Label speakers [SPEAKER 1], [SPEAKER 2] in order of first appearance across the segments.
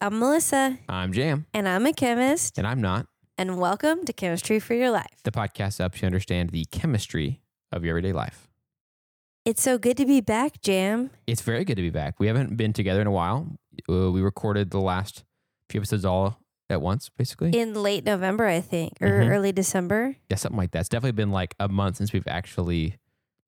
[SPEAKER 1] I'm Melissa,
[SPEAKER 2] I'm Jam,
[SPEAKER 1] and I'm a chemist,
[SPEAKER 2] and I'm not.
[SPEAKER 1] and welcome to Chemistry for Your Life.
[SPEAKER 2] The podcast helps you understand the chemistry of your everyday life.
[SPEAKER 1] It's so good to be back, Jam.
[SPEAKER 2] It's very good to be back. We haven't been together in a while. Uh, we recorded the last few episodes all at once, basically.
[SPEAKER 1] In late November, I think, or
[SPEAKER 2] Mhm.
[SPEAKER 1] early December.
[SPEAKER 2] yeah, something like that. It's definitely been like a month since we've actually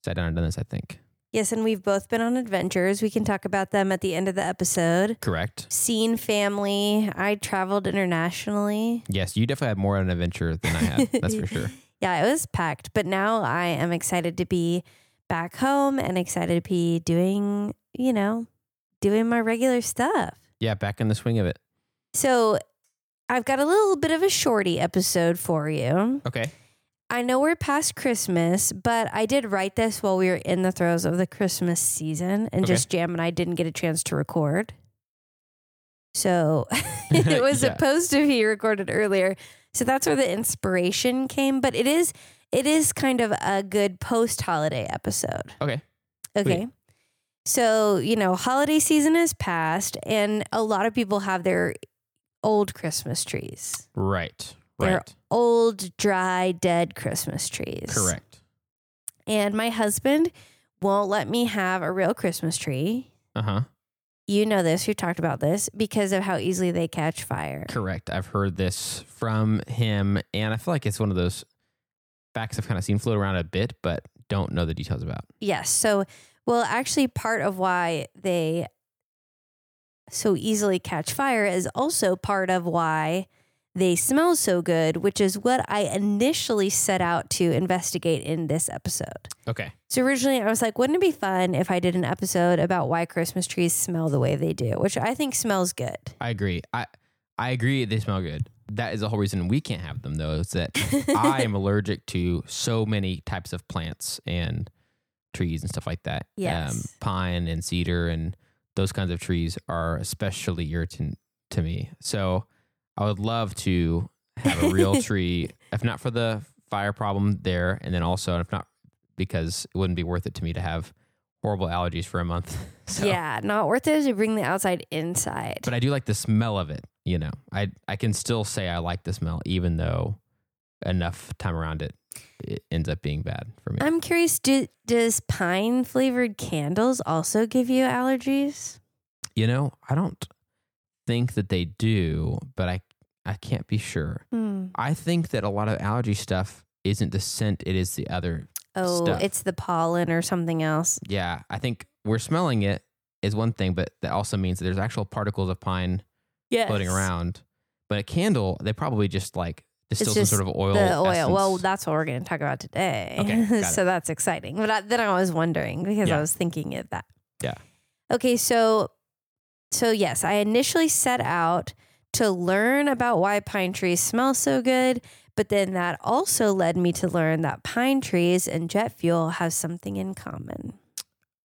[SPEAKER 2] sat down and done this, I think.
[SPEAKER 1] Yes, and we've both been on adventures. We can talk about them at the end of the episode.
[SPEAKER 2] Correct.
[SPEAKER 1] Seen family. I traveled internationally.
[SPEAKER 2] Yes, you definitely had more of an adventure than I had. That's for sure.
[SPEAKER 1] Yeah, it was packed, but now I am excited to be back home and excited to be doing, you know, doing my regular stuff.
[SPEAKER 2] Yeah, back in the swing of it.
[SPEAKER 1] So I've got a little bit of a shorty episode for you.
[SPEAKER 2] Okay.
[SPEAKER 1] I know we're past Christmas, but I did write this while we were in the throes of the Christmas season, and
[SPEAKER 2] Okay.
[SPEAKER 1] just Jam and I didn't get a chance to record. So it was
[SPEAKER 2] Yeah.
[SPEAKER 1] supposed to be recorded earlier. So that's where the inspiration came. But it is it is kind of a good post holiday episode.
[SPEAKER 2] Okay.
[SPEAKER 1] Okay. So, you know, holiday season has passed and a lot of people have their old Christmas trees.
[SPEAKER 2] Right.
[SPEAKER 1] They're
[SPEAKER 2] Right.
[SPEAKER 1] Old, dry, dead Christmas trees.
[SPEAKER 2] Correct.
[SPEAKER 1] And my husband won't let me have a real Christmas tree.
[SPEAKER 2] Uh huh.
[SPEAKER 1] You know this, we talked about this because of how easily they catch fire.
[SPEAKER 2] Correct. I've heard this from him, and I feel like it's one of those facts I've kind of seen float around a bit, but don't know the details about.
[SPEAKER 1] Yes. So, well, actually, part of why they so easily catch fire is also part of why they smell so good, which is what I initially set out to investigate in this episode.
[SPEAKER 2] Okay.
[SPEAKER 1] So, originally, I was like, wouldn't it be fun if I did an episode about why Christmas trees smell the way they do, which I think smells good.
[SPEAKER 2] I agree. I I agree. They smell good. That is the whole reason we can't have them, though. Is that I am allergic to so many types of plants and trees and stuff like that. Um, pine and cedar and those kinds of trees are especially irritant to me. So I would love to have a real tree, if not for the fire problem there, and then also if not because it wouldn't be worth it to me to have horrible allergies for a month. So,
[SPEAKER 1] Yeah, not worth it to bring the outside inside.
[SPEAKER 2] But I do like the smell of it. You know, I I can still say I like the smell, even though enough time around it, it ends up being bad for me.
[SPEAKER 1] I'm curious, do, does pine flavored candles also give you allergies?
[SPEAKER 2] you know, I don't think that they do, but I I can't be sure.
[SPEAKER 1] Hmm.
[SPEAKER 2] I think that a lot of allergy stuff isn't the scent; it is the other.
[SPEAKER 1] Oh,
[SPEAKER 2] Stuff.
[SPEAKER 1] it's the pollen or something else.
[SPEAKER 2] Yeah, I think we're smelling it is one thing, but that also means that there's actual particles of pine
[SPEAKER 1] Yes.
[SPEAKER 2] floating around. But a candle, they probably just like distill some sort of oil.
[SPEAKER 1] The oil. Well, that's what we're going to talk about today.
[SPEAKER 2] Okay, got it.
[SPEAKER 1] so that's exciting. But I, then I was wondering because I was thinking of that.
[SPEAKER 2] Yeah.
[SPEAKER 1] Okay, so so yes, I initially set out to learn about why pine trees smell so good, but then that also led me to learn that pine trees and jet fuel have something in common.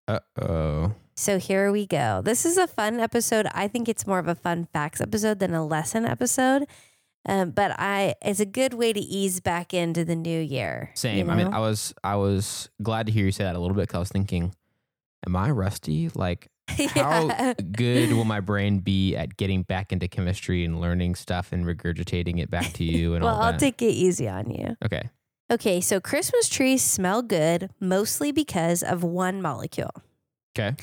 [SPEAKER 2] uh oh.
[SPEAKER 1] So here we go. This is a fun episode. I think it's more of a fun facts episode than a lesson episode. Um, but I it's a good way to ease back into the new year. you
[SPEAKER 2] Same. I mean. I was I was glad to hear you say that a little bit because I was thinking, am I rusty? Like, how
[SPEAKER 1] Yeah.
[SPEAKER 2] good will my brain be at getting back into chemistry and learning stuff and regurgitating it back to you and
[SPEAKER 1] well,
[SPEAKER 2] all
[SPEAKER 1] I'll take it easy on you.
[SPEAKER 2] okay.
[SPEAKER 1] Okay, so Christmas trees smell good mostly because of one molecule.
[SPEAKER 2] Okay.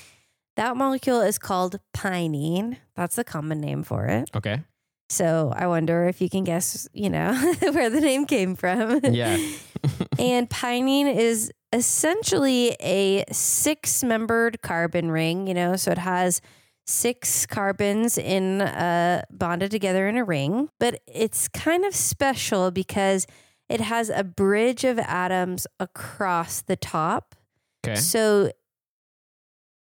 [SPEAKER 1] That molecule is called pinene. That's the common name for it.
[SPEAKER 2] Okay.
[SPEAKER 1] So I wonder if you can guess, you know, where the name came from.
[SPEAKER 2] Yeah.
[SPEAKER 1] and pinene is essentially a six membered carbon ring, you know, so it has six carbons in uh, bonded together in a ring, but it's kind of special because it has a bridge of atoms across the top.
[SPEAKER 2] Okay.
[SPEAKER 1] So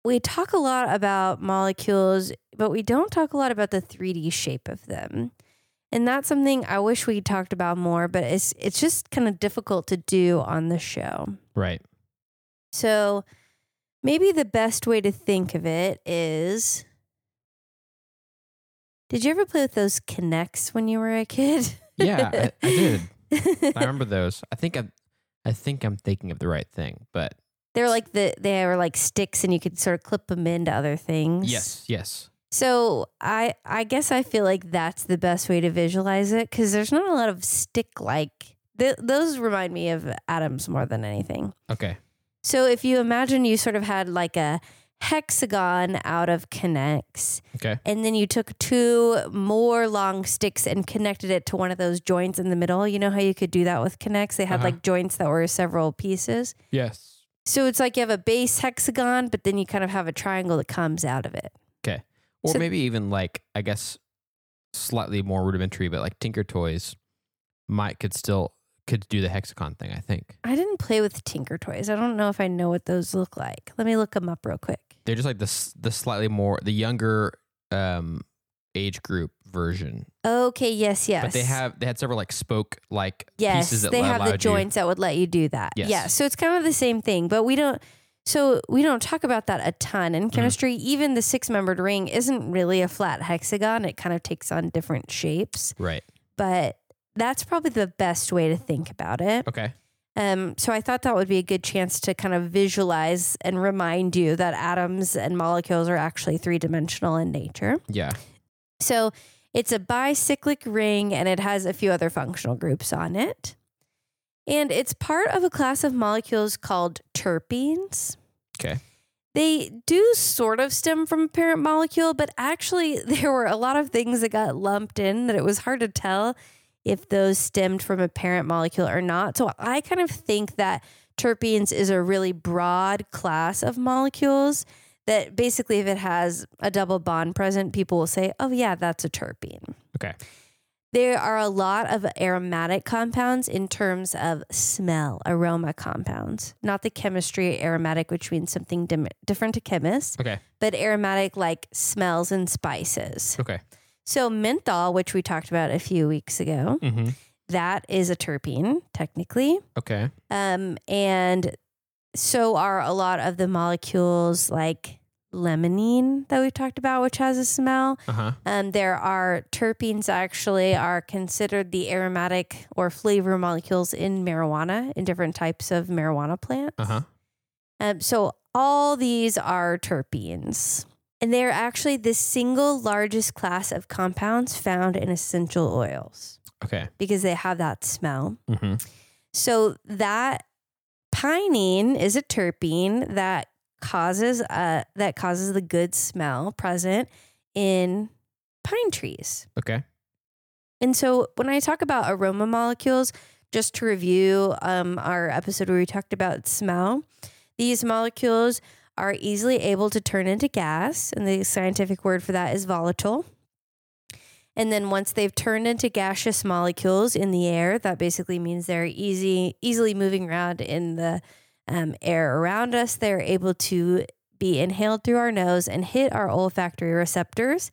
[SPEAKER 1] we talk a lot about molecules, but we don't talk a lot about the 3D shape of them. And that's something I wish we talked about more, but it's it's just kind of difficult to do on the show.
[SPEAKER 2] Right.
[SPEAKER 1] So maybe the best way to think of it is Did you ever play with those K'NEX when you were a kid?
[SPEAKER 2] Yeah, I, I did. I remember those. I think I'm, I think I'm thinking of the right thing, but
[SPEAKER 1] they're like the they were like sticks and you could sort of clip them into other things.
[SPEAKER 2] yes, yes.
[SPEAKER 1] So I I guess I feel like that's the best way to visualize it because there's not a lot of stick like th- those remind me of atoms more than anything.
[SPEAKER 2] Okay.
[SPEAKER 1] So if you imagine you sort of had like a hexagon out of K'NEX
[SPEAKER 2] Okay.
[SPEAKER 1] and then you took two more long sticks and connected it to one of those joints in the middle. You know how you could do that with K'NEX? They had
[SPEAKER 2] Uh-huh.
[SPEAKER 1] like joints that were several pieces.
[SPEAKER 2] Yes.
[SPEAKER 1] So it's like you have a base hexagon, but then you kind of have a triangle that comes out of it. Okay.
[SPEAKER 2] Or
[SPEAKER 1] So-
[SPEAKER 2] maybe even like I guess slightly more rudimentary, but like Tinker Toys might could still could do the hexagon thing. I think
[SPEAKER 1] I didn't play with Tinker Toys. I don't know if I know what those look like. Let me look them up real quick.
[SPEAKER 2] they're just like the the slightly more the younger um age group version.
[SPEAKER 1] Okay, yes, yes.
[SPEAKER 2] But they have they had several like spoke like
[SPEAKER 1] yes,
[SPEAKER 2] pieces that
[SPEAKER 1] they have the joints that would let you do that.
[SPEAKER 2] Yes.
[SPEAKER 1] Yeah, so it's kind of the same thing, but we don't. So we don't talk about that a ton
[SPEAKER 2] Mm-hmm.
[SPEAKER 1] in chemistry. Even the six-membered ring isn't really a flat hexagon. It kind of takes on different shapes,
[SPEAKER 2] Right.
[SPEAKER 1] but that's probably the best way to think about it.
[SPEAKER 2] Okay.
[SPEAKER 1] Um, so I thought that would be a good chance to kind of visualize and remind you that atoms and molecules are actually three-dimensional in nature.
[SPEAKER 2] Yeah.
[SPEAKER 1] So it's a bicyclic ring and it has a few other functional groups on it. And it's part of a class of molecules called terpenes.
[SPEAKER 2] Okay.
[SPEAKER 1] They do sort of stem from a parent molecule, but actually, there were a lot of things that got lumped in that it was hard to tell if those stemmed from a parent molecule or not. So I kind of think that terpenes is a really broad class of molecules that basically, if it has a double bond present, people will say, oh, yeah, that's a terpene.
[SPEAKER 2] Okay.
[SPEAKER 1] There are a lot of aromatic compounds in terms of smell, aroma compounds, not the chemistry aromatic, which means something dim- different to chemists,
[SPEAKER 2] Okay.
[SPEAKER 1] but aromatic like smells and spices.
[SPEAKER 2] Okay.
[SPEAKER 1] So, menthol, which we talked about a few weeks ago,
[SPEAKER 2] Mm-hmm.
[SPEAKER 1] that is a terpene, technically.
[SPEAKER 2] Okay.
[SPEAKER 1] Um, and so are a lot of the molecules like limonene that we've talked about, which has a smell.
[SPEAKER 2] Uh huh.
[SPEAKER 1] Um, there are terpenes actually are considered the aromatic or flavor molecules in marijuana in different types of marijuana plants.
[SPEAKER 2] Uh huh.
[SPEAKER 1] Um, so all these are terpenes. And they're actually the single largest class of compounds found in essential oils
[SPEAKER 2] Okay.
[SPEAKER 1] because they have that smell.
[SPEAKER 2] Mm-hmm.
[SPEAKER 1] So that pinene is a terpene that causes uh that causes the good smell present in pine trees.
[SPEAKER 2] Okay.
[SPEAKER 1] And so when I talk about aroma molecules, just to review um, our episode where we talked about smell, these molecules are easily able to turn into gas, and the scientific word for that is volatile. And then once they've turned into gaseous molecules in the air, that basically means they're easy, easily moving around in the um, air around us. They're able to be inhaled through our nose and hit our olfactory receptors.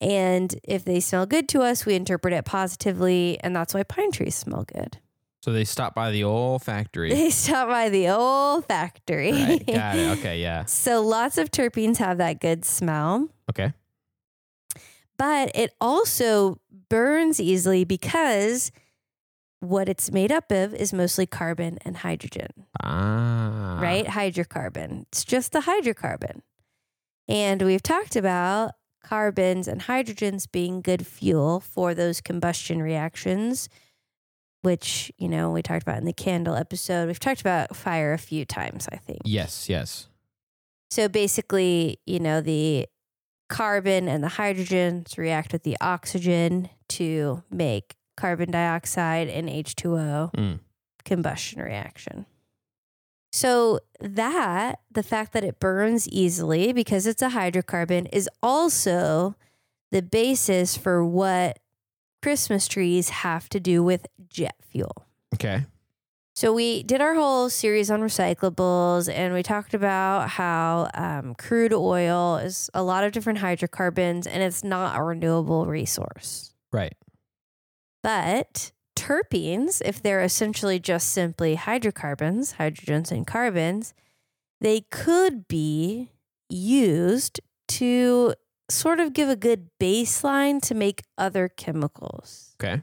[SPEAKER 1] And if they smell good to us, we interpret it positively, and that's why pine trees smell good.
[SPEAKER 2] So they stopped by the old factory.
[SPEAKER 1] They stop by the olfactory.
[SPEAKER 2] right. Got it. Okay. Yeah.
[SPEAKER 1] so lots of terpenes have that good smell,
[SPEAKER 2] Okay.
[SPEAKER 1] but it also burns easily because what it's made up of is mostly carbon and hydrogen,
[SPEAKER 2] Ah.
[SPEAKER 1] right? Hydrocarbon. It's just the hydrocarbon. And we've talked about carbons and hydrogens being good fuel for those combustion reactions, which, you know, we talked about in the candle episode. We've talked about fire a few times, I think.
[SPEAKER 2] Yes. Yes.
[SPEAKER 1] So basically, you know, the carbon and the hydrogens react with the oxygen to make carbon dioxide and H2O
[SPEAKER 2] Mm.
[SPEAKER 1] combustion reaction. So that the fact that it burns easily because it's a hydrocarbon is also the basis for what Christmas trees have to do with jet fuel.
[SPEAKER 2] Okay.
[SPEAKER 1] So we did our whole series on recyclables, and we talked about how um, crude oil is a lot of different hydrocarbons, and it's not a renewable resource.
[SPEAKER 2] Right.
[SPEAKER 1] But terpenes, if they're essentially just simply hydrocarbons, hydrogens and carbons, they could be used to sort of give a good baseline to make other chemicals.
[SPEAKER 2] Okay.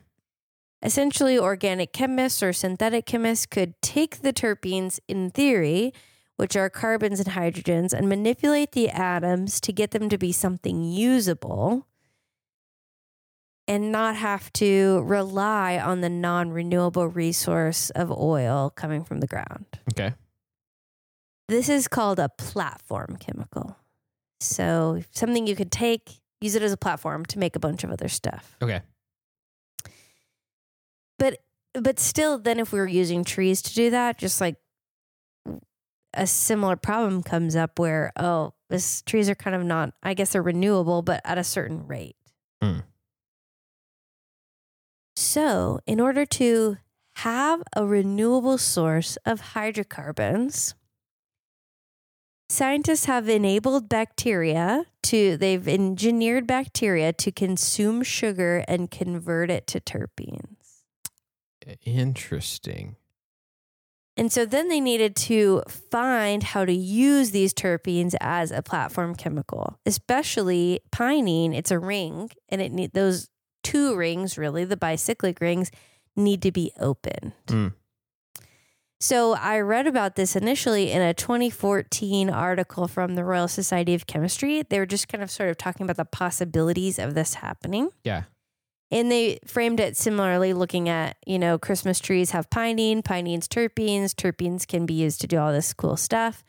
[SPEAKER 1] Essentially, organic chemists or synthetic chemists could take the terpenes in theory, which are carbons and hydrogens, and manipulate the atoms to get them to be something usable and not have to rely on the non renewable resource of oil coming from the ground.
[SPEAKER 2] Okay.
[SPEAKER 1] This is called a platform chemical. So, something you could take, use it as a platform to make a bunch of other stuff.
[SPEAKER 2] Okay.
[SPEAKER 1] But but still then if we were using trees to do that, just like a similar problem comes up where oh, this trees are kind of not I guess they're renewable but at a certain rate.
[SPEAKER 2] Mm.
[SPEAKER 1] So, in order to have a renewable source of hydrocarbons, scientists have enabled bacteria to, they've engineered bacteria to consume sugar and convert it to terpenes.
[SPEAKER 2] Interesting.
[SPEAKER 1] And so then they needed to find how to use these terpenes as a platform chemical, especially pinene. It's a ring, and it need those two rings, really, the bicyclic rings, need to be opened.
[SPEAKER 2] Mm.
[SPEAKER 1] So I read about this initially in a 2014 article from the Royal Society of Chemistry. They were just kind of sort of talking about the possibilities of this happening.
[SPEAKER 2] Yeah.
[SPEAKER 1] And they framed it similarly, looking at, you know, Christmas trees have pinene, pinene's terpenes. Terpenes can be used to do all this cool stuff,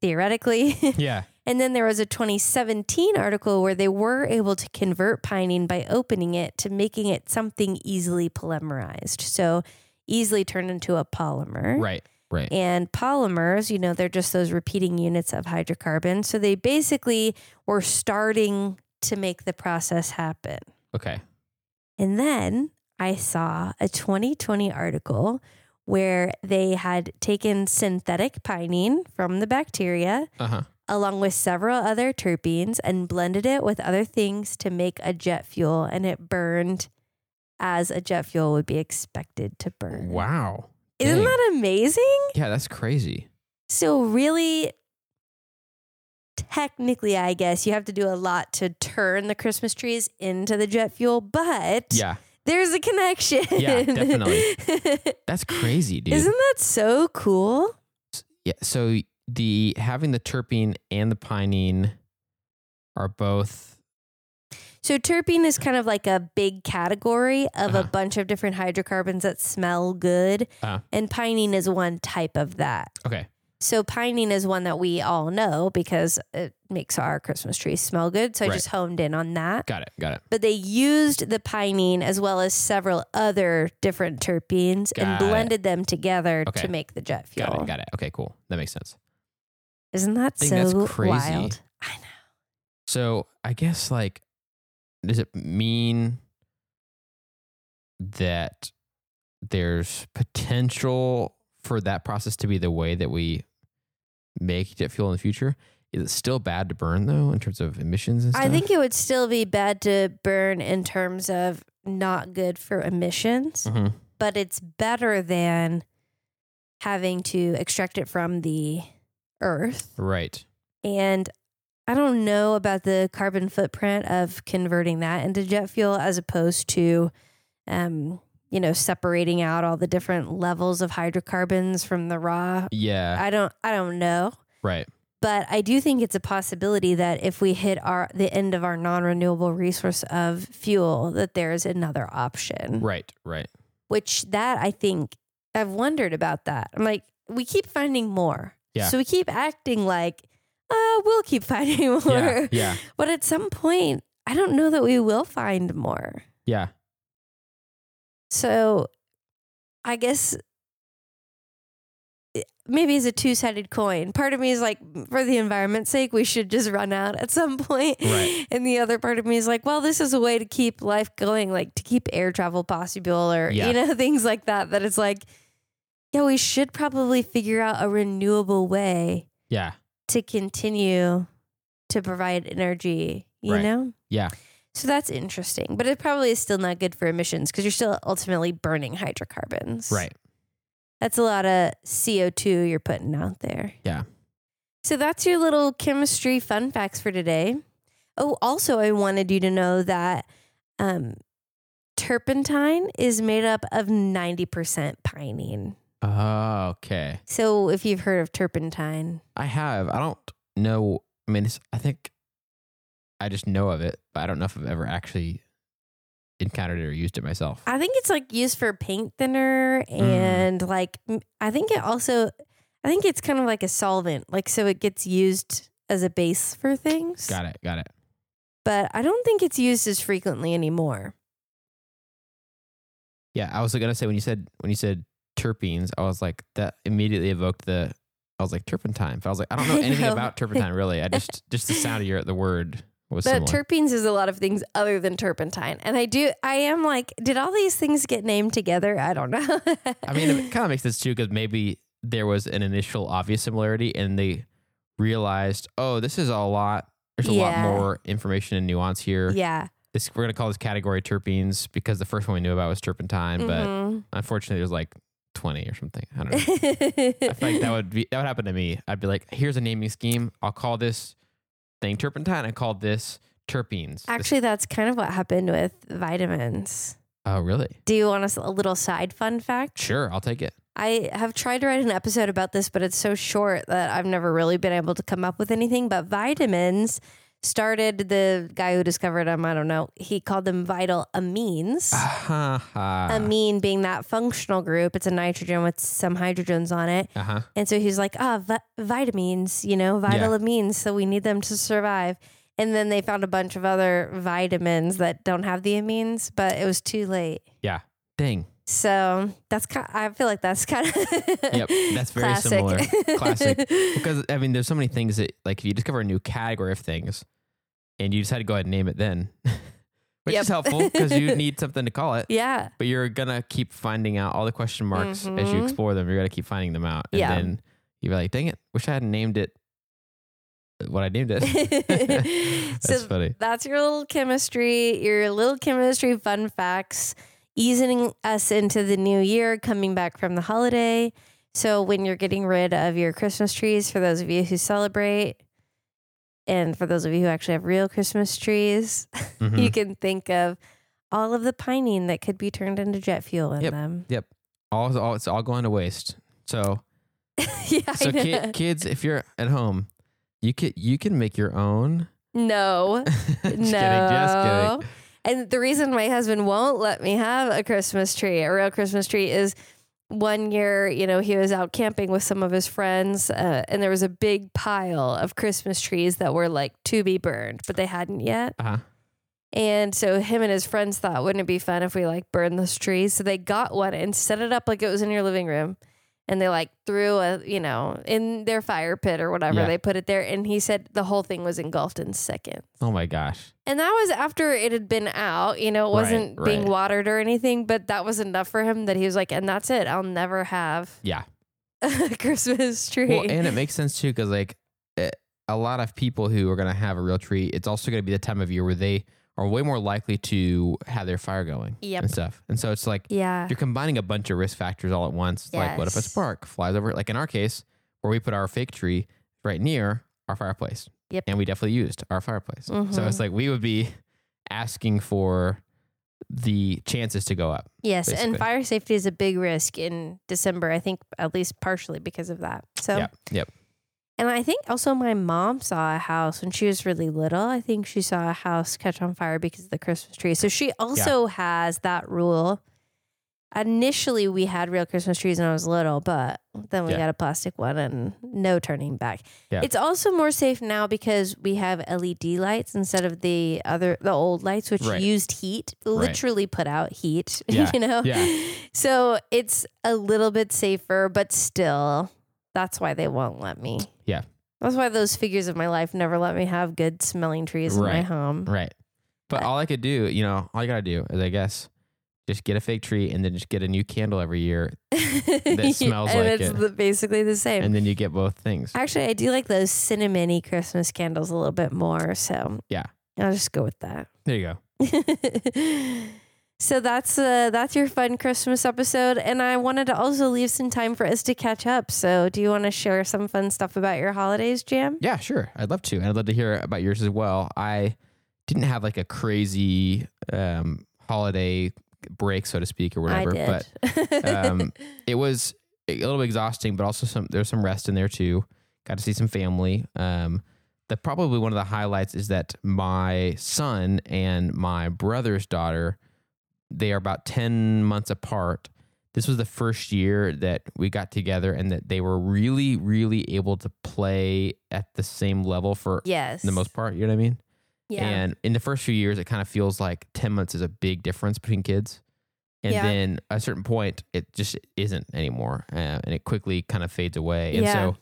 [SPEAKER 1] theoretically.
[SPEAKER 2] Yeah.
[SPEAKER 1] and then there was a 2017 article where they were able to convert pinene by opening it to making it something easily polymerized. So easily turned into a polymer.
[SPEAKER 2] Right. Right.
[SPEAKER 1] And polymers, you know, they're just those repeating units of hydrocarbon. So they basically were starting to make the process happen.
[SPEAKER 2] Okay.
[SPEAKER 1] And then I saw a 2020 article where they had taken synthetic pinene from the bacteria
[SPEAKER 2] Uh huh.
[SPEAKER 1] along with several other terpenes and blended it with other things to make a jet fuel and it burned as a jet fuel would be expected to burn.
[SPEAKER 2] Wow.
[SPEAKER 1] Isn't
[SPEAKER 2] Dang.
[SPEAKER 1] that amazing?
[SPEAKER 2] Yeah, that's crazy.
[SPEAKER 1] So really technically I guess you have to do a lot to turn the Christmas trees into the jet fuel, but
[SPEAKER 2] Yeah.
[SPEAKER 1] there's a connection.
[SPEAKER 2] Yeah, definitely. That's crazy, dude.
[SPEAKER 1] Isn't that so cool?
[SPEAKER 2] yeah. So the having the terpene and the pinene are both
[SPEAKER 1] So terpene is kind of like a big category of a
[SPEAKER 2] Uh-huh.
[SPEAKER 1] bunch of different hydrocarbons that smell good.
[SPEAKER 2] Uh-huh.
[SPEAKER 1] And pinene is one type of that.
[SPEAKER 2] okay.
[SPEAKER 1] So pinene is one that we all know because it makes our Christmas trees smell good. So I
[SPEAKER 2] Right.
[SPEAKER 1] just honed in on that.
[SPEAKER 2] Got it. Got it.
[SPEAKER 1] But they used the pinene as well as several other different terpenes and
[SPEAKER 2] Got it.
[SPEAKER 1] blended them together
[SPEAKER 2] Okay.
[SPEAKER 1] to make the jet fuel.
[SPEAKER 2] Got it. Got it. Okay. Cool. That makes sense.
[SPEAKER 1] Isn't that so
[SPEAKER 2] that's crazy.
[SPEAKER 1] wild? I know.
[SPEAKER 2] So I guess like, does it mean that there's potential for that process to be the way that we make jet fuel in the future? Is it still bad to burn though in terms of emissions and stuff?
[SPEAKER 1] I think it would still be bad to burn in terms of not good for emissions,
[SPEAKER 2] Mhm.
[SPEAKER 1] but it's better than having to extract it from the earth.
[SPEAKER 2] Right.
[SPEAKER 1] And I don't know about the carbon footprint of converting that into jet fuel as opposed to, um, you know, separating out all the different levels of hydrocarbons from the raw.
[SPEAKER 2] Yeah.
[SPEAKER 1] I don't, I don't know.
[SPEAKER 2] right.
[SPEAKER 1] But I do think it's a possibility that if we hit our the end of our non-renewable resource of fuel, that there is another option.
[SPEAKER 2] Right. Right.
[SPEAKER 1] Which that I think I've wondered about that. I'm like, we keep finding more.
[SPEAKER 2] Yeah.
[SPEAKER 1] So we keep acting like, uh, we'll keep finding more.
[SPEAKER 2] Yeah. Yeah.
[SPEAKER 1] But at some point, I don't know that we will find more.
[SPEAKER 2] Yeah.
[SPEAKER 1] So I guess maybe it's a two sided coin. Part of me is like, for the environment's sake, we should just run out at some point.
[SPEAKER 2] Right.
[SPEAKER 1] And the other part of me is like, well, this is a way to keep life going, like to keep air travel possible or,
[SPEAKER 2] Yeah.
[SPEAKER 1] you know, things like that. That it's like, yeah, we should probably figure out a renewable way
[SPEAKER 2] Yeah.
[SPEAKER 1] To continue to provide energy, you
[SPEAKER 2] Right.
[SPEAKER 1] know?
[SPEAKER 2] Yeah.
[SPEAKER 1] So that's interesting, but it probably is still not good for emissions because you're still ultimately burning hydrocarbons.
[SPEAKER 2] Right.
[SPEAKER 1] That's a lot of CO2 you're putting out there.
[SPEAKER 2] Yeah.
[SPEAKER 1] So that's your little chemistry fun facts for today. Oh, also, I wanted you to know that um, turpentine is made up of 90% pinene.
[SPEAKER 2] Oh, okay.
[SPEAKER 1] So if you've heard of turpentine,
[SPEAKER 2] I have. I don't know. I mean, I think I just know of it, but I don't know if I've ever actually encountered it or used it myself.
[SPEAKER 1] I think it's like used for paint thinner
[SPEAKER 2] Mm.
[SPEAKER 1] and like I think it also I think it's kind of like a solvent, like so it gets used as a base for things.
[SPEAKER 2] Got it. Got it.
[SPEAKER 1] But I don't think it's used as frequently anymore.
[SPEAKER 2] Yeah, I was gonna say when you said when you said terpenes, I was like that immediately evoked the. I was like turpentine, I was like I don't know anything
[SPEAKER 1] know.
[SPEAKER 2] about turpentine really. I just just the sound of your the word was
[SPEAKER 1] But
[SPEAKER 2] similar.
[SPEAKER 1] terpenes is a lot of things other than turpentine. And I do I am like, did all these things get named together? I don't know.
[SPEAKER 2] I mean, it kind of makes sense too because maybe there was an initial obvious similarity, and they realized, oh, this is a lot. There's a lot more information and nuance here.
[SPEAKER 1] yeah.
[SPEAKER 2] This we're gonna call this category terpenes because the first one we knew about was turpentine, but
[SPEAKER 1] Mhm.
[SPEAKER 2] unfortunately, there's like twenty or something. I don't know. I feel like that would be that would happen to me. I'd be like, here's a naming scheme. I'll call this thing turpentine. I call this terpenes. This-
[SPEAKER 1] Actually, that's kind of what happened with vitamins.
[SPEAKER 2] oh really?
[SPEAKER 1] Do you want a little side fun fact?
[SPEAKER 2] Sure, I'll take it.
[SPEAKER 1] I have tried to write an episode about this, but it's so short that I've never really been able to come up with anything. But vitamins started the guy who discovered them. I don't know. He called them vital amines.
[SPEAKER 2] Ha.
[SPEAKER 1] Amine being that functional group, it's a nitrogen with some hydrogens on it.
[SPEAKER 2] Uh huh.
[SPEAKER 1] And so he's like, ah, vi- vitamins, you know, vital
[SPEAKER 2] Yeah.
[SPEAKER 1] amines. So we need them to survive. And then they found a bunch of other vitamins that don't have the amines, but it was too late. Yeah.
[SPEAKER 2] Dang.
[SPEAKER 1] So that's kind. Of, I feel like that's kind of.
[SPEAKER 2] Yep, that's very
[SPEAKER 1] classic.
[SPEAKER 2] similar. Classic. Because I mean, there's so many things that like if you discover a new category of things, and you decide to go ahead and name it then, which
[SPEAKER 1] Yep.
[SPEAKER 2] is helpful because you need something to call it.
[SPEAKER 1] yeah.
[SPEAKER 2] But you're gonna keep finding out all the question marks as you
[SPEAKER 1] Mhm.
[SPEAKER 2] explore them. You're gonna keep finding them out, and
[SPEAKER 1] Yeah.
[SPEAKER 2] then you're like, "Dang it! Wish I hadn't named it what I named it."
[SPEAKER 1] so
[SPEAKER 2] funny.
[SPEAKER 1] that's your little chemistry, your little chemistry fun facts, easing us into the new year, coming back from the holiday. So when you're getting rid of your Christmas trees, for those of you who celebrate, and for those of you who actually have real Christmas trees,
[SPEAKER 2] Mhm.
[SPEAKER 1] you can think of all of the pinene that could be turned into jet fuel in
[SPEAKER 2] Yep.
[SPEAKER 1] them.
[SPEAKER 2] all, all it's all going to waste. So,
[SPEAKER 1] yeah,
[SPEAKER 2] so kids, if you're at home, you can you can make your own.
[SPEAKER 1] no.
[SPEAKER 2] just kidding. Just
[SPEAKER 1] no.
[SPEAKER 2] kidding.
[SPEAKER 1] And the reason my husband won't let me have a Christmas tree, a real Christmas tree, is one year, you know, he was out camping with some of his friends, uh, and there was a big pile of Christmas trees that were like to be burned, but they hadn't yet.
[SPEAKER 2] Uh huh.
[SPEAKER 1] And so him and his friends thought, wouldn't it be fun if we like burn those trees? So they got one and set it up like it was in your living room. And they like threw a, you know, in their fire pit or whatever.
[SPEAKER 2] Yeah.
[SPEAKER 1] They put it there. And he said the whole thing was engulfed in seconds.
[SPEAKER 2] Oh my gosh.
[SPEAKER 1] And that was after it had been out, you know, it wasn't being
[SPEAKER 2] right.
[SPEAKER 1] watered or anything, but that was enough for him that he was like, and that's it. I'll never have
[SPEAKER 2] Yeah.
[SPEAKER 1] a Christmas tree.
[SPEAKER 2] Well, and it makes sense too because like eh, a lot of people who are gonna have a real tree, it's also gonna be the time of year where they are way more likely to have their fire going
[SPEAKER 1] Yep.
[SPEAKER 2] and stuff. And so it's like
[SPEAKER 1] yeah.
[SPEAKER 2] you're combining a bunch of risk factors all at once. Like what if a spark flies over? Like in our case, where we put our fake tree right near our fireplace.
[SPEAKER 1] Yep.
[SPEAKER 2] And we definitely used our fireplace. So
[SPEAKER 1] Mhm.
[SPEAKER 2] it's like we would be asking for the chances to go up.
[SPEAKER 1] Yes.
[SPEAKER 2] basically.
[SPEAKER 1] And fire safety is a big risk in December, I think, at least partially because of that. So,
[SPEAKER 2] Yep. Yep.
[SPEAKER 1] And I think also my mom saw a house when she was really little. I think she saw a house catch on fire because of the Christmas tree. So she also has that rule. Initially, we had real Christmas trees when I was little, but then we
[SPEAKER 2] Yeah.
[SPEAKER 1] got a plastic one and no turning back.
[SPEAKER 2] Yeah.
[SPEAKER 1] It's also more safe now because we have LED lights instead of the other the old lights, which
[SPEAKER 2] Right.
[SPEAKER 1] used heat,
[SPEAKER 2] Right.
[SPEAKER 1] literally put out heat.
[SPEAKER 2] Yeah.
[SPEAKER 1] you know,
[SPEAKER 2] Yeah.
[SPEAKER 1] so it's a little bit safer, but still, that's why they won't let me. That's why those figures of my life never let me have good smelling trees in my
[SPEAKER 2] Right.
[SPEAKER 1] home.
[SPEAKER 2] Right. But
[SPEAKER 1] But-
[SPEAKER 2] all I could do, you know, all you gotta do is I guess just get a fake tree and then just get a new candle every year
[SPEAKER 1] that
[SPEAKER 2] smells
[SPEAKER 1] and
[SPEAKER 2] like
[SPEAKER 1] it's
[SPEAKER 2] it.
[SPEAKER 1] the- basically the same.
[SPEAKER 2] and then you get both things.
[SPEAKER 1] Actually, I do like those cinnamony Christmas candles a little bit more. So
[SPEAKER 2] Yeah.
[SPEAKER 1] I'll just go with that.
[SPEAKER 2] There you go.
[SPEAKER 1] so that's uh, that's your fun Christmas episode, and I wanted to also leave some time for us to catch up. So, do you want to share some fun stuff about your holidays, Jam?
[SPEAKER 2] Yeah, sure. I'd love to. And I'd love to hear about yours as well. I didn't have like a crazy um, holiday break, so to speak, or whatever. But um, it was a little bit exhausting, but also some there's some rest in there too. Got to see some family. Um, the probably one of the highlights is that my son and my brother's daughter, they are about ten months apart. This was the first year that we got together and that they were really, really able to play at the same level for
[SPEAKER 1] Yes.
[SPEAKER 2] the most part. You know what I mean?
[SPEAKER 1] Yeah.
[SPEAKER 2] And in the first few years, it kind of feels like 10 months is a big difference between kids. And
[SPEAKER 1] Yeah.
[SPEAKER 2] then at a certain point, it just isn't anymore. Uh, and it quickly kind of fades away. And
[SPEAKER 1] Yeah.
[SPEAKER 2] so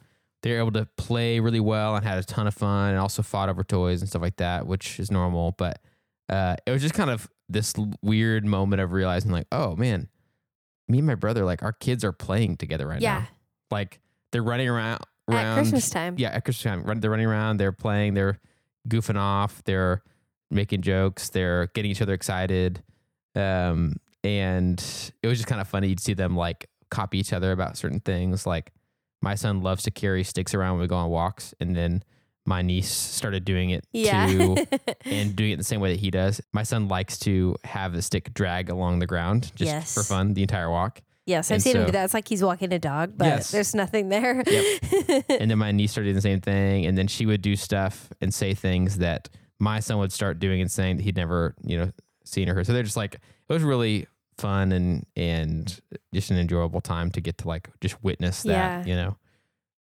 [SPEAKER 2] they're able to play really well and had a ton of fun and also fought over toys and stuff like that, which is normal. But uh, it was just kind of this weird moment of realizing, like, oh man, me and my brother, like, our kids are playing together right
[SPEAKER 1] yeah.
[SPEAKER 2] now. Like, they're running around.
[SPEAKER 1] At
[SPEAKER 2] around
[SPEAKER 1] Christmas time.
[SPEAKER 2] yeah, at Christmas time, run, they're running around, they're playing, they're goofing off, they're making jokes, they're getting each other excited, um, and it was just kind of funny to see them like copy each other about certain things. Like my son loves to carry sticks around when we go on walks, and then my niece started doing it
[SPEAKER 1] Yeah.
[SPEAKER 2] too, and doing it the same way that he does. My son likes to have the stick drag along the ground just
[SPEAKER 1] Yes.
[SPEAKER 2] for fun the entire walk.
[SPEAKER 1] yes, I've
[SPEAKER 2] and
[SPEAKER 1] seen him do that. It's like he's walking a dog, but
[SPEAKER 2] Yes.
[SPEAKER 1] there's nothing there.
[SPEAKER 2] and then my niece started doing the same thing and then she would do stuff and say things that my son would start doing and saying that he'd never you know seen or heard so they're just like it was really fun and and just an enjoyable time to get to like just witness that
[SPEAKER 1] Yeah.
[SPEAKER 2] you know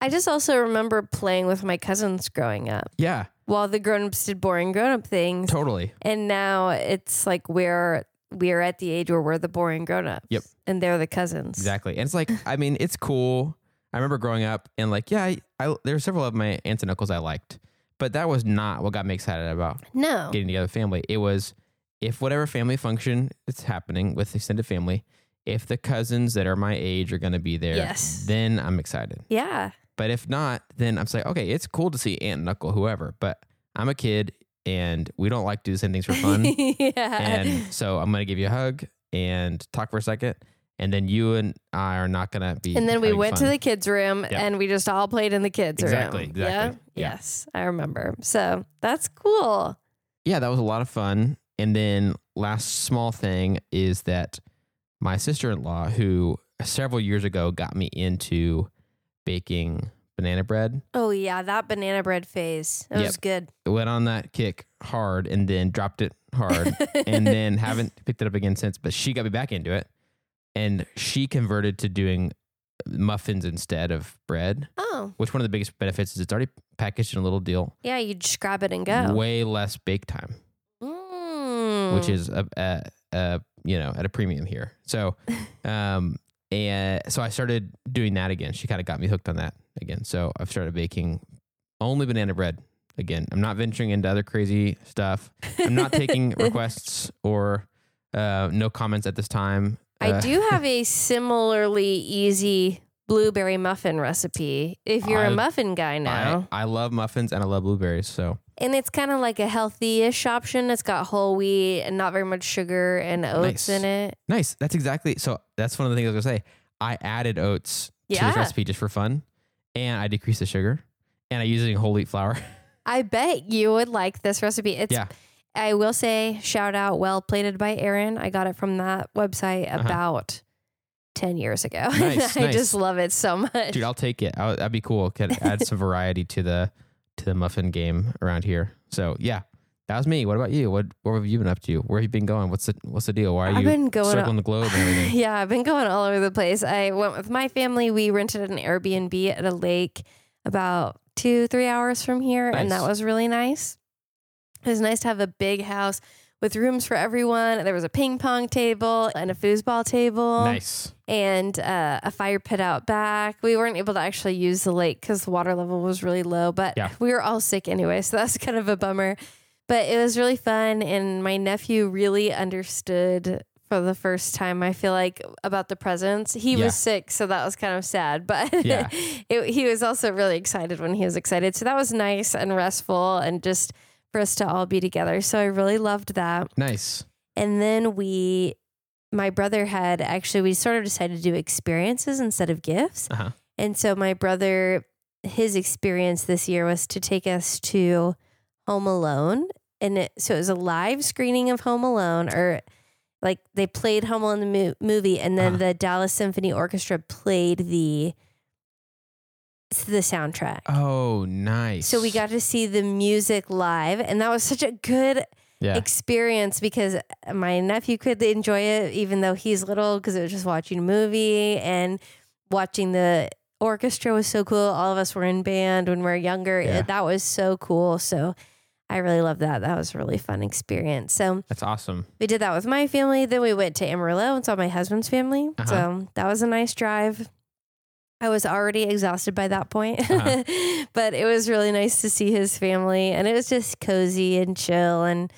[SPEAKER 1] I just also remember playing with my cousins growing up
[SPEAKER 2] yeah
[SPEAKER 1] while the grown-ups did boring grown-up things.
[SPEAKER 2] totally
[SPEAKER 1] And now it's like we're we're at the age where we're the boring grown-ups.
[SPEAKER 2] Yep.
[SPEAKER 1] And they're the cousins.
[SPEAKER 2] exactly and it's like i mean it's cool i remember growing up and like yeah I, I there were several of my aunts and uncles i liked but that was not what got me excited about
[SPEAKER 1] No.
[SPEAKER 2] getting together family. It was if whatever family function is happening with extended family, if the cousins that are my age are going to be there,
[SPEAKER 1] Yes.
[SPEAKER 2] then I'm excited.
[SPEAKER 1] Yeah.
[SPEAKER 2] But if not, then I'm saying, okay, it's cool to see aunt Knuckle, whoever, but I'm a kid and we don't like to do the same things for fun.
[SPEAKER 1] yeah.
[SPEAKER 2] and so I'm going to give you a hug and talk for a second. And then you and I are not going to be.
[SPEAKER 1] And then we went to the kids' room
[SPEAKER 2] Yeah.
[SPEAKER 1] and we just all played in the kids'
[SPEAKER 2] Exactly,
[SPEAKER 1] room.
[SPEAKER 2] exactly.
[SPEAKER 1] Yeah?
[SPEAKER 2] Yeah.
[SPEAKER 1] Yes, I remember. So that's cool.
[SPEAKER 2] yeah, that was a lot of fun. And then last small thing is that my sister-in-law, who several years ago got me into baking banana bread,
[SPEAKER 1] Oh yeah, that banana bread phase. That
[SPEAKER 2] Yep.
[SPEAKER 1] was good.
[SPEAKER 2] went on that kick hard and then dropped it hard and then haven't picked it up again since. But she got me back into it, and she converted to doing muffins instead of bread.
[SPEAKER 1] oh
[SPEAKER 2] Which one of the biggest benefits is it's already packaged in a little deal,
[SPEAKER 1] yeah, you just grab it and go.
[SPEAKER 2] way less bake time.
[SPEAKER 1] Mm.
[SPEAKER 2] which is a, a, a you know at a premium here. So, um, and so I started doing that again. She kind of got me hooked on that again. So I've started baking only banana bread again. I'm not venturing into other crazy stuff. I'm not taking requests or uh, no comments at this time.
[SPEAKER 1] I
[SPEAKER 2] Uh,
[SPEAKER 1] do have a similarly easy blueberry muffin recipe. If you're a
[SPEAKER 2] I-
[SPEAKER 1] muffin guy now,
[SPEAKER 2] I, I love muffins and I love blueberries. So
[SPEAKER 1] and it's kind of like a healthy-ish option. It's got whole wheat and not very much sugar and oats
[SPEAKER 2] Nice.
[SPEAKER 1] in it.
[SPEAKER 2] nice. That's exactly. So that's one of the things I was gonna say. I added oats to
[SPEAKER 1] Yeah.
[SPEAKER 2] this recipe just for fun, and I decreased the sugar, and I in whole wheat flour.
[SPEAKER 1] I bet you would like this recipe. It's
[SPEAKER 2] Yeah.
[SPEAKER 1] I will say shout out well plated by Erin. I got it from that website
[SPEAKER 2] Uh-huh.
[SPEAKER 1] about 10 years ago.
[SPEAKER 2] Nice,
[SPEAKER 1] I
[SPEAKER 2] nice.
[SPEAKER 1] just love it so much.
[SPEAKER 2] Dude, I'll take it. I'll, that'd be cool. Could add some variety to the to the muffin game around here. So yeah, that was me. What about you? What what have you been up to? Where have you been going? What's the what's the deal? Why are
[SPEAKER 1] I've
[SPEAKER 2] you
[SPEAKER 1] been going
[SPEAKER 2] circling the globe and everything?
[SPEAKER 1] yeah, I've been going all over the place. I went with my family. We rented an Airbnb at a lake about two, three hours from here, and that was really nice. It was nice to have a big house with rooms for everyone. There was a ping pong table and a foosball table
[SPEAKER 2] Nice.
[SPEAKER 1] and uh, a fire pit out back. We weren't able to actually use the lake because the water level was really low, but
[SPEAKER 2] Yeah.
[SPEAKER 1] we were all sick anyway, so that's kind of a bummer. But it was really fun, and my nephew really understood for the first time. I feel like about the presents. He
[SPEAKER 2] Yeah.
[SPEAKER 1] was sick, so that was kind of sad. But
[SPEAKER 2] Yeah.
[SPEAKER 1] it, he was also really excited when he was excited, so that was nice and restful, and just for us to all be together. So I really loved that.
[SPEAKER 2] Nice.
[SPEAKER 1] And then we, my brother had actually, we sort of decided to do experiences instead of gifts.
[SPEAKER 2] Uh-huh.
[SPEAKER 1] And so my brother, his experience this year was to take us to Home Alone. And it, so it was a live screening of Home Alone, or like they played Home Alone the mo- movie, and then
[SPEAKER 2] Uh-huh.
[SPEAKER 1] the Dallas Symphony Orchestra played the the soundtrack.
[SPEAKER 2] Oh, nice.
[SPEAKER 1] So we got to see the music live, and that was such a good
[SPEAKER 2] yeah.
[SPEAKER 1] experience because my nephew could enjoy it, even though he's little, because it was just watching a movie and watching the orchestra was so cool. All of us were in band when we were younger.
[SPEAKER 2] Yeah.
[SPEAKER 1] It- that was so cool. So I really loved that. That was a really fun experience. So
[SPEAKER 2] That's awesome.
[SPEAKER 1] we did that with my family. Then we went to Amarillo and saw my husband's family.
[SPEAKER 2] Uh-huh.
[SPEAKER 1] So that was a nice drive. I was already exhausted by that point,
[SPEAKER 2] Uh-huh.
[SPEAKER 1] but it was really nice to see his family and it was just cozy and chill. And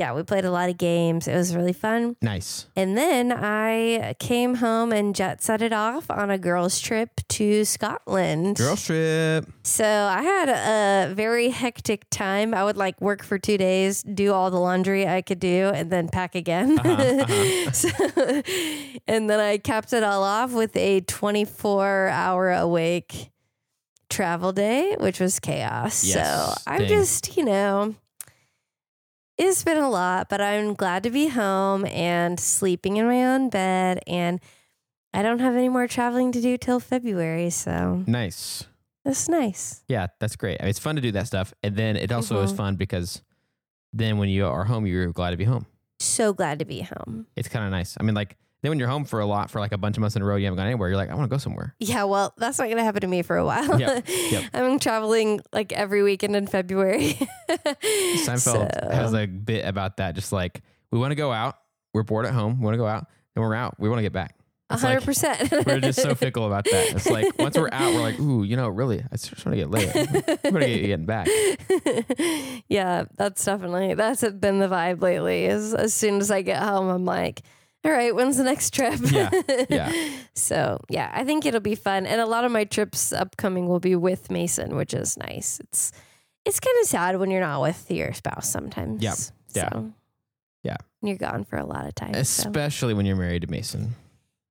[SPEAKER 1] yeah, we played a lot of games. It was really fun.
[SPEAKER 2] Nice.
[SPEAKER 1] And then I came home and jet set it off on a girls' trip to Scotland.
[SPEAKER 2] Girl trip.
[SPEAKER 1] So I had a very hectic time. I would like work for two days, do all the laundry I could do, and then pack again.
[SPEAKER 2] Uh-huh, uh-huh.
[SPEAKER 1] So- and then I capped it all off with a 24 hour awake travel day, which was chaos.
[SPEAKER 2] Yes,
[SPEAKER 1] so I'm
[SPEAKER 2] dang.
[SPEAKER 1] just, you know, it's been a lot, but I'm glad to be home and sleeping in my own bed. And I don't have any more traveling to do till February. So
[SPEAKER 2] Nice.
[SPEAKER 1] that's nice.
[SPEAKER 2] Yeah, that's great. I mean, it's fun to do that stuff. And then it also is
[SPEAKER 1] Mhm.
[SPEAKER 2] fun because then when you are home, you're glad to be home.
[SPEAKER 1] So glad to be home.
[SPEAKER 2] It's kind of nice. I mean, like, then when you're home for a lot, for like a bunch of months in a row, you haven't gone anywhere, you're like, I want to go somewhere.
[SPEAKER 1] Yeah, well, that's not going to happen to me for a while.
[SPEAKER 2] Yep, yep.
[SPEAKER 1] I'm traveling like every weekend in February.
[SPEAKER 2] Seinfeld
[SPEAKER 1] So-
[SPEAKER 2] has a bit about that. Just like, we want to go out. We're bored at home. We want to go out. And we're out. We want to get back. It's
[SPEAKER 1] hundred
[SPEAKER 2] like,
[SPEAKER 1] percent.
[SPEAKER 2] we're just so fickle about that. It's like, once we're out, we're like, ooh, you know, really, I just want to get laid. We're going to get getting back.
[SPEAKER 1] yeah, that's definitely that's been the vibe lately. Is as soon as I get home, I'm like, all right, when's the next trip?
[SPEAKER 2] Yeah, yeah.
[SPEAKER 1] So yeah, I think it'll be fun, and a lot of my trips upcoming will be with Mason, which is nice. It's it's kind of sad when you're not with your spouse sometimes.
[SPEAKER 2] Yep. Yeah.
[SPEAKER 1] So,
[SPEAKER 2] Yeah.
[SPEAKER 1] You're gone for a lot of time. so.
[SPEAKER 2] Especially when you're married to Mason.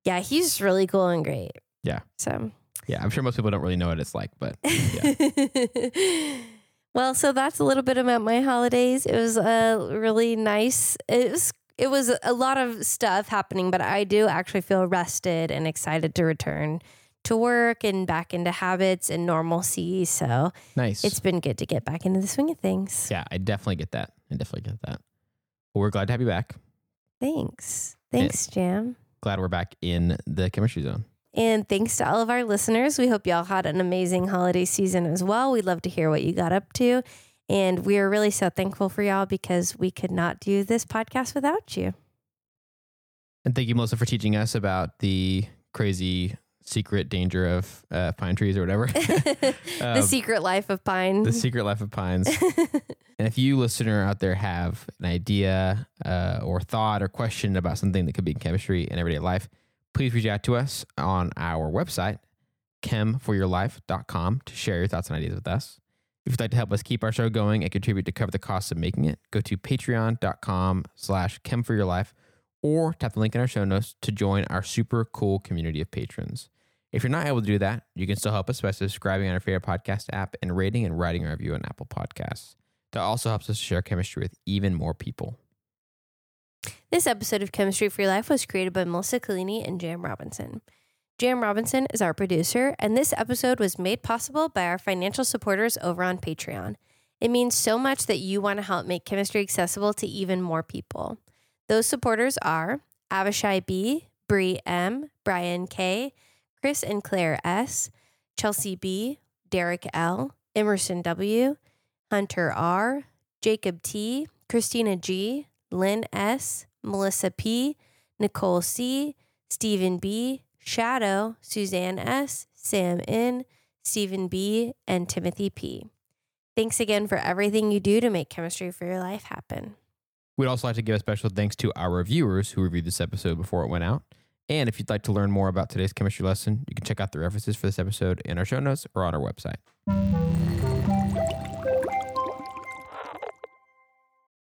[SPEAKER 1] Yeah, he's really cool and great.
[SPEAKER 2] Yeah.
[SPEAKER 1] So
[SPEAKER 2] Yeah, I'm sure most people don't really know what it's like, but yeah.
[SPEAKER 1] well, so that's a little bit about my holidays. It was uh, really nice. It was it was a lot of stuff happening, but I do actually feel rested and excited to return to work and back into habits and normalcy. So
[SPEAKER 2] nice.
[SPEAKER 1] it's been good to get back into the swing of things.
[SPEAKER 2] yeah, I definitely get that. I definitely get that. Well, we're glad to have you back.
[SPEAKER 1] Thanks. Thanks, Jam.
[SPEAKER 2] Glad we're back in the chemistry zone.
[SPEAKER 1] And thanks to all of our listeners. We hope y'all had an amazing holiday season as well. We'd love to hear what you got up to. And we are really so thankful for y'all because we could not do this podcast without you.
[SPEAKER 2] And thank you, Melissa, for teaching us about the crazy secret danger of uh, pine trees or whatever.
[SPEAKER 1] the
[SPEAKER 2] Um,
[SPEAKER 1] secret life of Pine.
[SPEAKER 2] the secret life of pines. And if you listener out there have an idea uh, or thought or question about something that could be in chemistry in everyday life, please reach out to us on our website, chemforyourlife.com, to share your thoughts and ideas with us. If you'd like to help us keep our show going and contribute to cover the costs of making it, go to patreon.com slash chemforyourlife or tap the link in our show notes to join our super cool community of patrons. If you're not able to do that, you can still help us by subscribing on our favorite podcast app and rating and writing a review on Apple Podcasts. That also helps us share chemistry with even more people.
[SPEAKER 1] This episode of Chemistry for Your Life was created by Melissa Collini and Jam Robinson. Jam Robinson is our producer, and this episode was made possible by our financial supporters over on Patreon. It means so much that you want to help make chemistry accessible to even more people. Those supporters are Avishai B, Bree M, Brian K, Chris and Claire S, Chelsea B, Derek L, Emerson W, Hunter R, Jacob T, Christina G, Lynn S, Melissa P, Nicole C, Stephen B, Shadow, Suzanne S, Sam N, Stephen B, and Timothy P. Thanks again for everything you do to make chemistry for your life happen.
[SPEAKER 2] We'd also like to give a special thanks to our reviewers who reviewed this episode before it went out. And if you'd like to learn more about today's chemistry lesson, you can check out the references for this episode in our show notes or on our website.